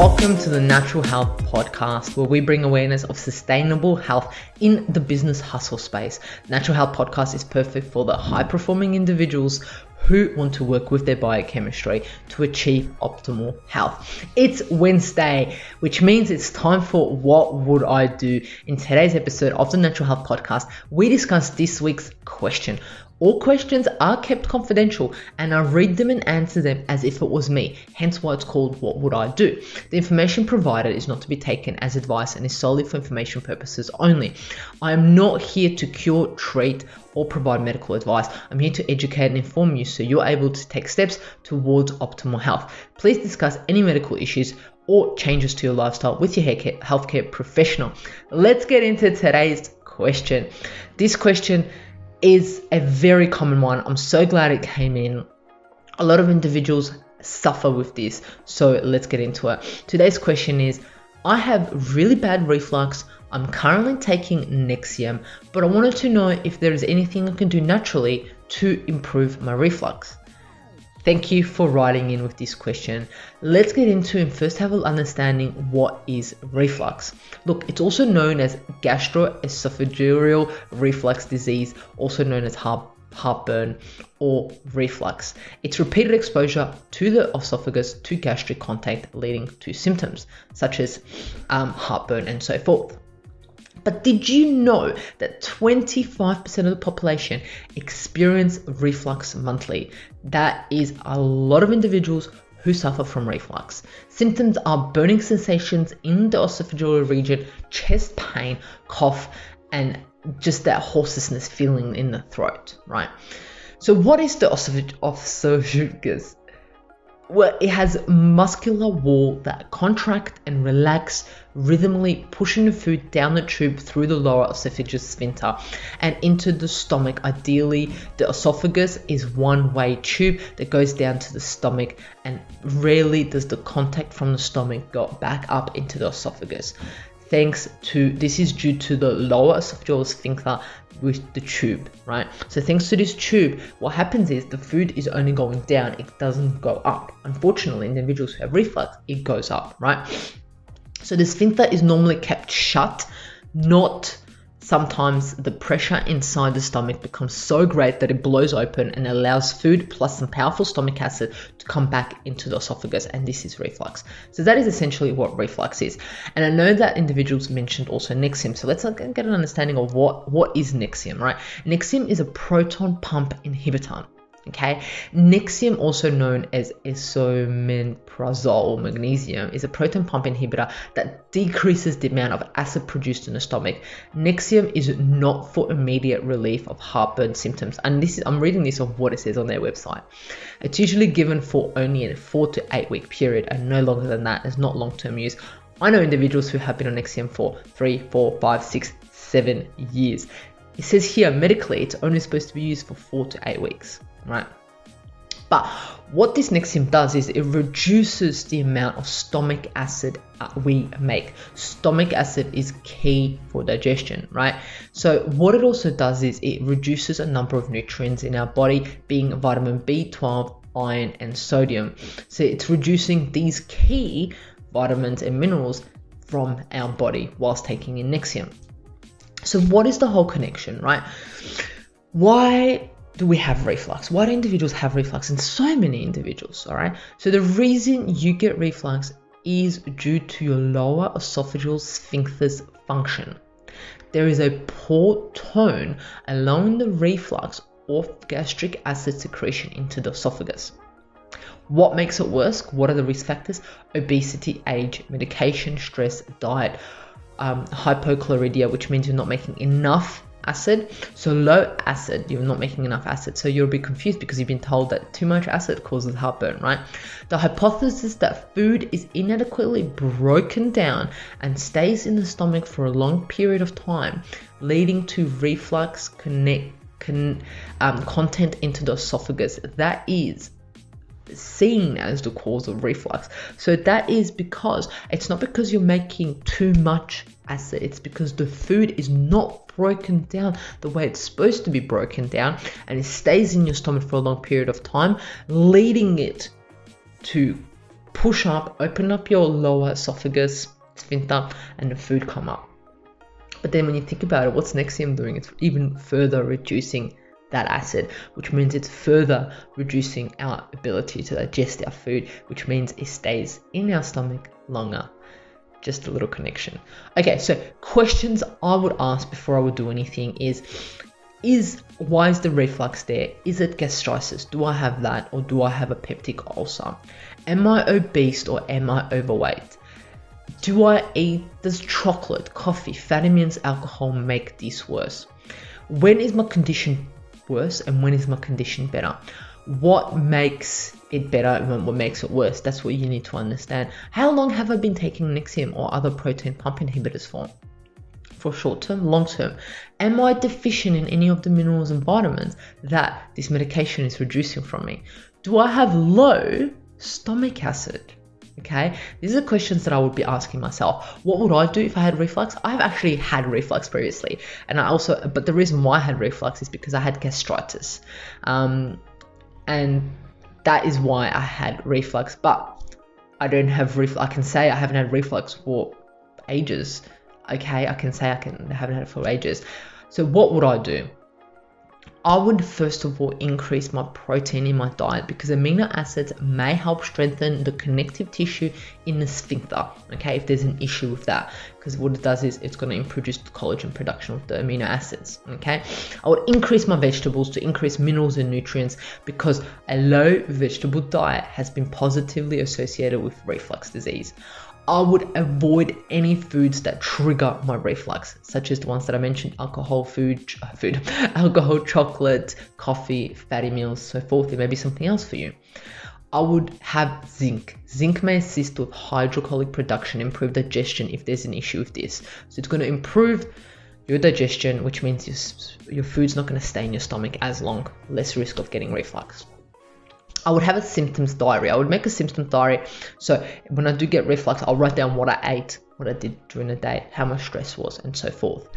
Welcome to the Natural Health Podcast, where we bring awareness of sustainable health in the business hustle space. Natural Health Podcast is perfect for the high performing individuals who want to work with their biochemistry to achieve optimal health. It's Wednesday, which means it's time for What Would I Do? In today's episode of the Natural Health Podcast, we discuss this week's question all questions are kept confidential and I read them and answer them as if it was me, hence why it's called What Would I Do? The information provided is not to be taken as advice and is solely for information purposes only. I am not here to cure, treat, or provide medical advice. I'm here to educate and inform you so you're able to take steps towards optimal health. Please discuss any medical issues or changes to your lifestyle with your healthcare professional. Let's get into today's question. This question is a very common one. I'm so glad it came in. A lot of individuals suffer with this, so let's get into it. Today's question is I have really bad reflux. I'm currently taking Nexium, but I wanted to know if there is anything I can do naturally to improve my reflux. Thank you for writing in with this question. Let's get into and first have an understanding what is reflux. Look, it's also known as gastroesophageal reflux disease, also known as heart heartburn or reflux. It's repeated exposure to the esophagus to gastric contact leading to symptoms such as um, heartburn and so forth. But did you know that 25% of the population experience reflux monthly? That is a lot of individuals who suffer from reflux. Symptoms are burning sensations in the esophageal region, chest pain, cough, and just that hoarseness feeling in the throat, right? So, what is the esophagus? Well, it has muscular wall that contract and relax rhythmically, pushing the food down the tube through the lower esophagus sphincter and into the stomach. Ideally, the esophagus is one-way tube that goes down to the stomach, and rarely does the contact from the stomach go back up into the esophagus thanks to this is due to the lower esophageal sphincter with the tube, right? So thanks to this tube, what happens is the food is only going down, it doesn't go up. Unfortunately, individuals who have reflux, it goes up, right? So the sphincter is normally kept shut, not Sometimes the pressure inside the stomach becomes so great that it blows open and allows food plus some powerful stomach acid to come back into the esophagus, and this is reflux. So that is essentially what reflux is. And I know that individuals mentioned also Nexium, so let's get an understanding of what what is Nexium, right? Nexium is a proton pump inhibitor. Okay, Nexium, also known as esomeprazole magnesium, is a proton pump inhibitor that decreases the amount of acid produced in the stomach. Nexium is not for immediate relief of heartburn symptoms, and this is I'm reading this of what it says on their website. It's usually given for only a four to eight week period, and no longer than that. It's not long term use. I know individuals who have been on Nexium for three, four, five, six, seven years. It says here medically it's only supposed to be used for four to eight weeks right? But what this Nexium does is it reduces the amount of stomach acid we make. Stomach acid is key for digestion, right? So what it also does is it reduces a number of nutrients in our body, being vitamin B12, iron, and sodium. So it's reducing these key vitamins and minerals from our body whilst taking in Nexium. So what is the whole connection, right? Why do we have reflux? Why do individuals have reflux? And so many individuals, all right? So the reason you get reflux is due to your lower esophageal sphincter's function. There is a poor tone allowing the reflux of gastric acid secretion into the esophagus. What makes it worse? What are the risk factors? Obesity, age, medication, stress, diet, um, hypochlorhydria, which means you're not making enough acid. So low acid, you're not making enough acid. So you'll be confused because you've been told that too much acid causes heartburn, right? The hypothesis that food is inadequately broken down and stays in the stomach for a long period of time, leading to reflux connect, con, um, content into the esophagus. That is seen as the cause of reflux. So that is because it's not because you're making too much acid, it's because the food is not broken down the way it's supposed to be broken down and it stays in your stomach for a long period of time, leading it to push up, open up your lower esophagus, sphincter, and the food come up. But then when you think about it, what's Nexium doing? It's even further reducing that acid, which means it's further reducing our ability to digest our food, which means it stays in our stomach longer. Just a little connection. Okay, so questions I would ask before I would do anything is is why is the reflux there? Is it gastritis? Do I have that or do I have a peptic ulcer? Am I obese or am I overweight? Do I eat does chocolate, coffee, fatty meals, alcohol make this worse? When is my condition worse and when is my condition better? What makes it better and what makes it worse? That's what you need to understand. How long have I been taking Nexium or other proton pump inhibitors for? For short term, long term. Am I deficient in any of the minerals and vitamins that this medication is reducing from me? Do I have low stomach acid? Okay, these are questions that I would be asking myself. What would I do if I had reflux? I've actually had reflux previously, and I also, but the reason why I had reflux is because I had gastritis, um, and that is why I had reflux. But I don't have reflux. I can say I haven't had reflux for ages. Okay, I can say I can I haven't had it for ages. So what would I do? I would first of all increase my protein in my diet because amino acids may help strengthen the connective tissue in the sphincter. Okay, if there's an issue with that, because what it does is it's going to improve the collagen production of the amino acids. Okay, I would increase my vegetables to increase minerals and nutrients because a low vegetable diet has been positively associated with reflux disease. I would avoid any foods that trigger my reflux, such as the ones that I mentioned alcohol, food, food, alcohol, chocolate, coffee, fatty meals, so forth. There may be something else for you. I would have zinc. Zinc may assist with hydrocolloid production, improve digestion if there's an issue with this. So it's going to improve your digestion, which means your, your food's not going to stay in your stomach as long, less risk of getting reflux. I would have a symptoms diary. I would make a symptom diary. So when I do get reflux, I'll write down what I ate, what I did during the day, how my stress was, and so forth.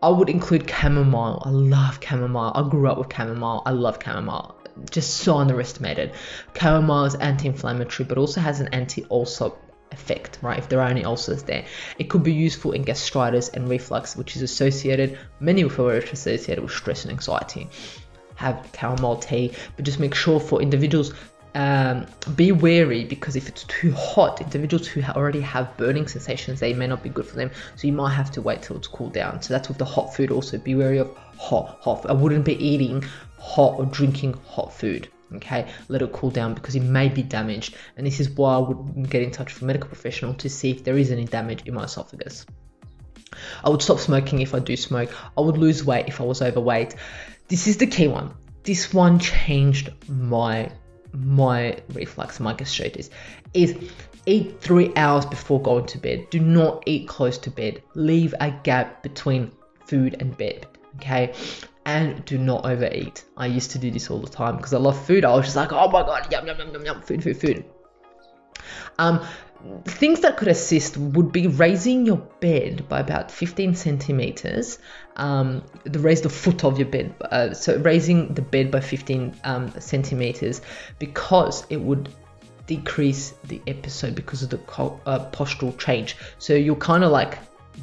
I would include chamomile. I love chamomile. I grew up with chamomile. I love chamomile. Just so underestimated. Chamomile is anti-inflammatory, but also has an anti-ulcer effect, right? If there are any ulcers there, it could be useful in gastritis and reflux, which is associated, many of are associated with stress and anxiety have chamomile tea, but just make sure for individuals um, be wary because if it's too hot, individuals who already have burning sensations, they may not be good for them. So you might have to wait till it's cooled down. So that's with the hot food. Also, be wary of hot, hot. I wouldn't be eating hot or drinking hot food. Okay, let it cool down because it may be damaged. And this is why I would get in touch with a medical professional to see if there is any damage in my esophagus. I would stop smoking if I do smoke. I would lose weight if I was overweight. This is the key one. This one changed my my reflux, my gastritis. Is eat three hours before going to bed. Do not eat close to bed. Leave a gap between food and bed. Okay, and do not overeat. I used to do this all the time because I love food. I was just like, oh my god, yum yum yum yum yum, food, food, food. Um, things that could assist would be raising your bed by about 15 centimeters um, the raise the foot of your bed uh, so raising the bed by 15 um, centimeters because it would decrease the episode because of the uh, postural change. So you'll kind of like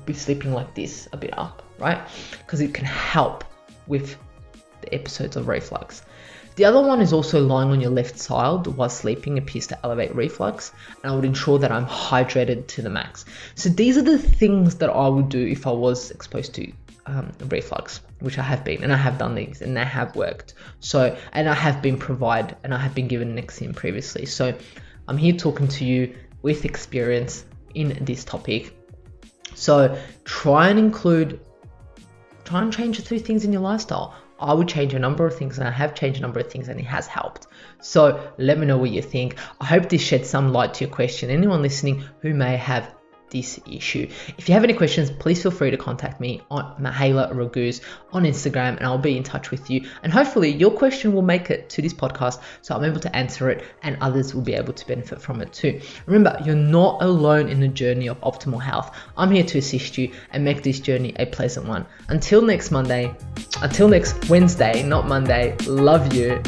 be sleeping like this a bit up right? Because it can help with the episodes of reflux the other one is also lying on your left side while sleeping appears to elevate reflux, and I would ensure that I'm hydrated to the max. So these are the things that I would do if I was exposed to um, reflux, which I have been, and I have done these, and they have worked. So, and I have been provided, and I have been given Nexium previously. So, I'm here talking to you with experience in this topic. So, try and include, try and change a few things in your lifestyle. I would change a number of things and I have changed a number of things and it has helped. So let me know what you think. I hope this shed some light to your question. Anyone listening who may have this issue. If you have any questions, please feel free to contact me on Mihaela Raguz on Instagram and I'll be in touch with you. And hopefully your question will make it to this podcast so I'm able to answer it and others will be able to benefit from it too. Remember, you're not alone in the journey of optimal health. I'm here to assist you and make this journey a pleasant one. Until next Monday, until next Wednesday, not Monday, love you.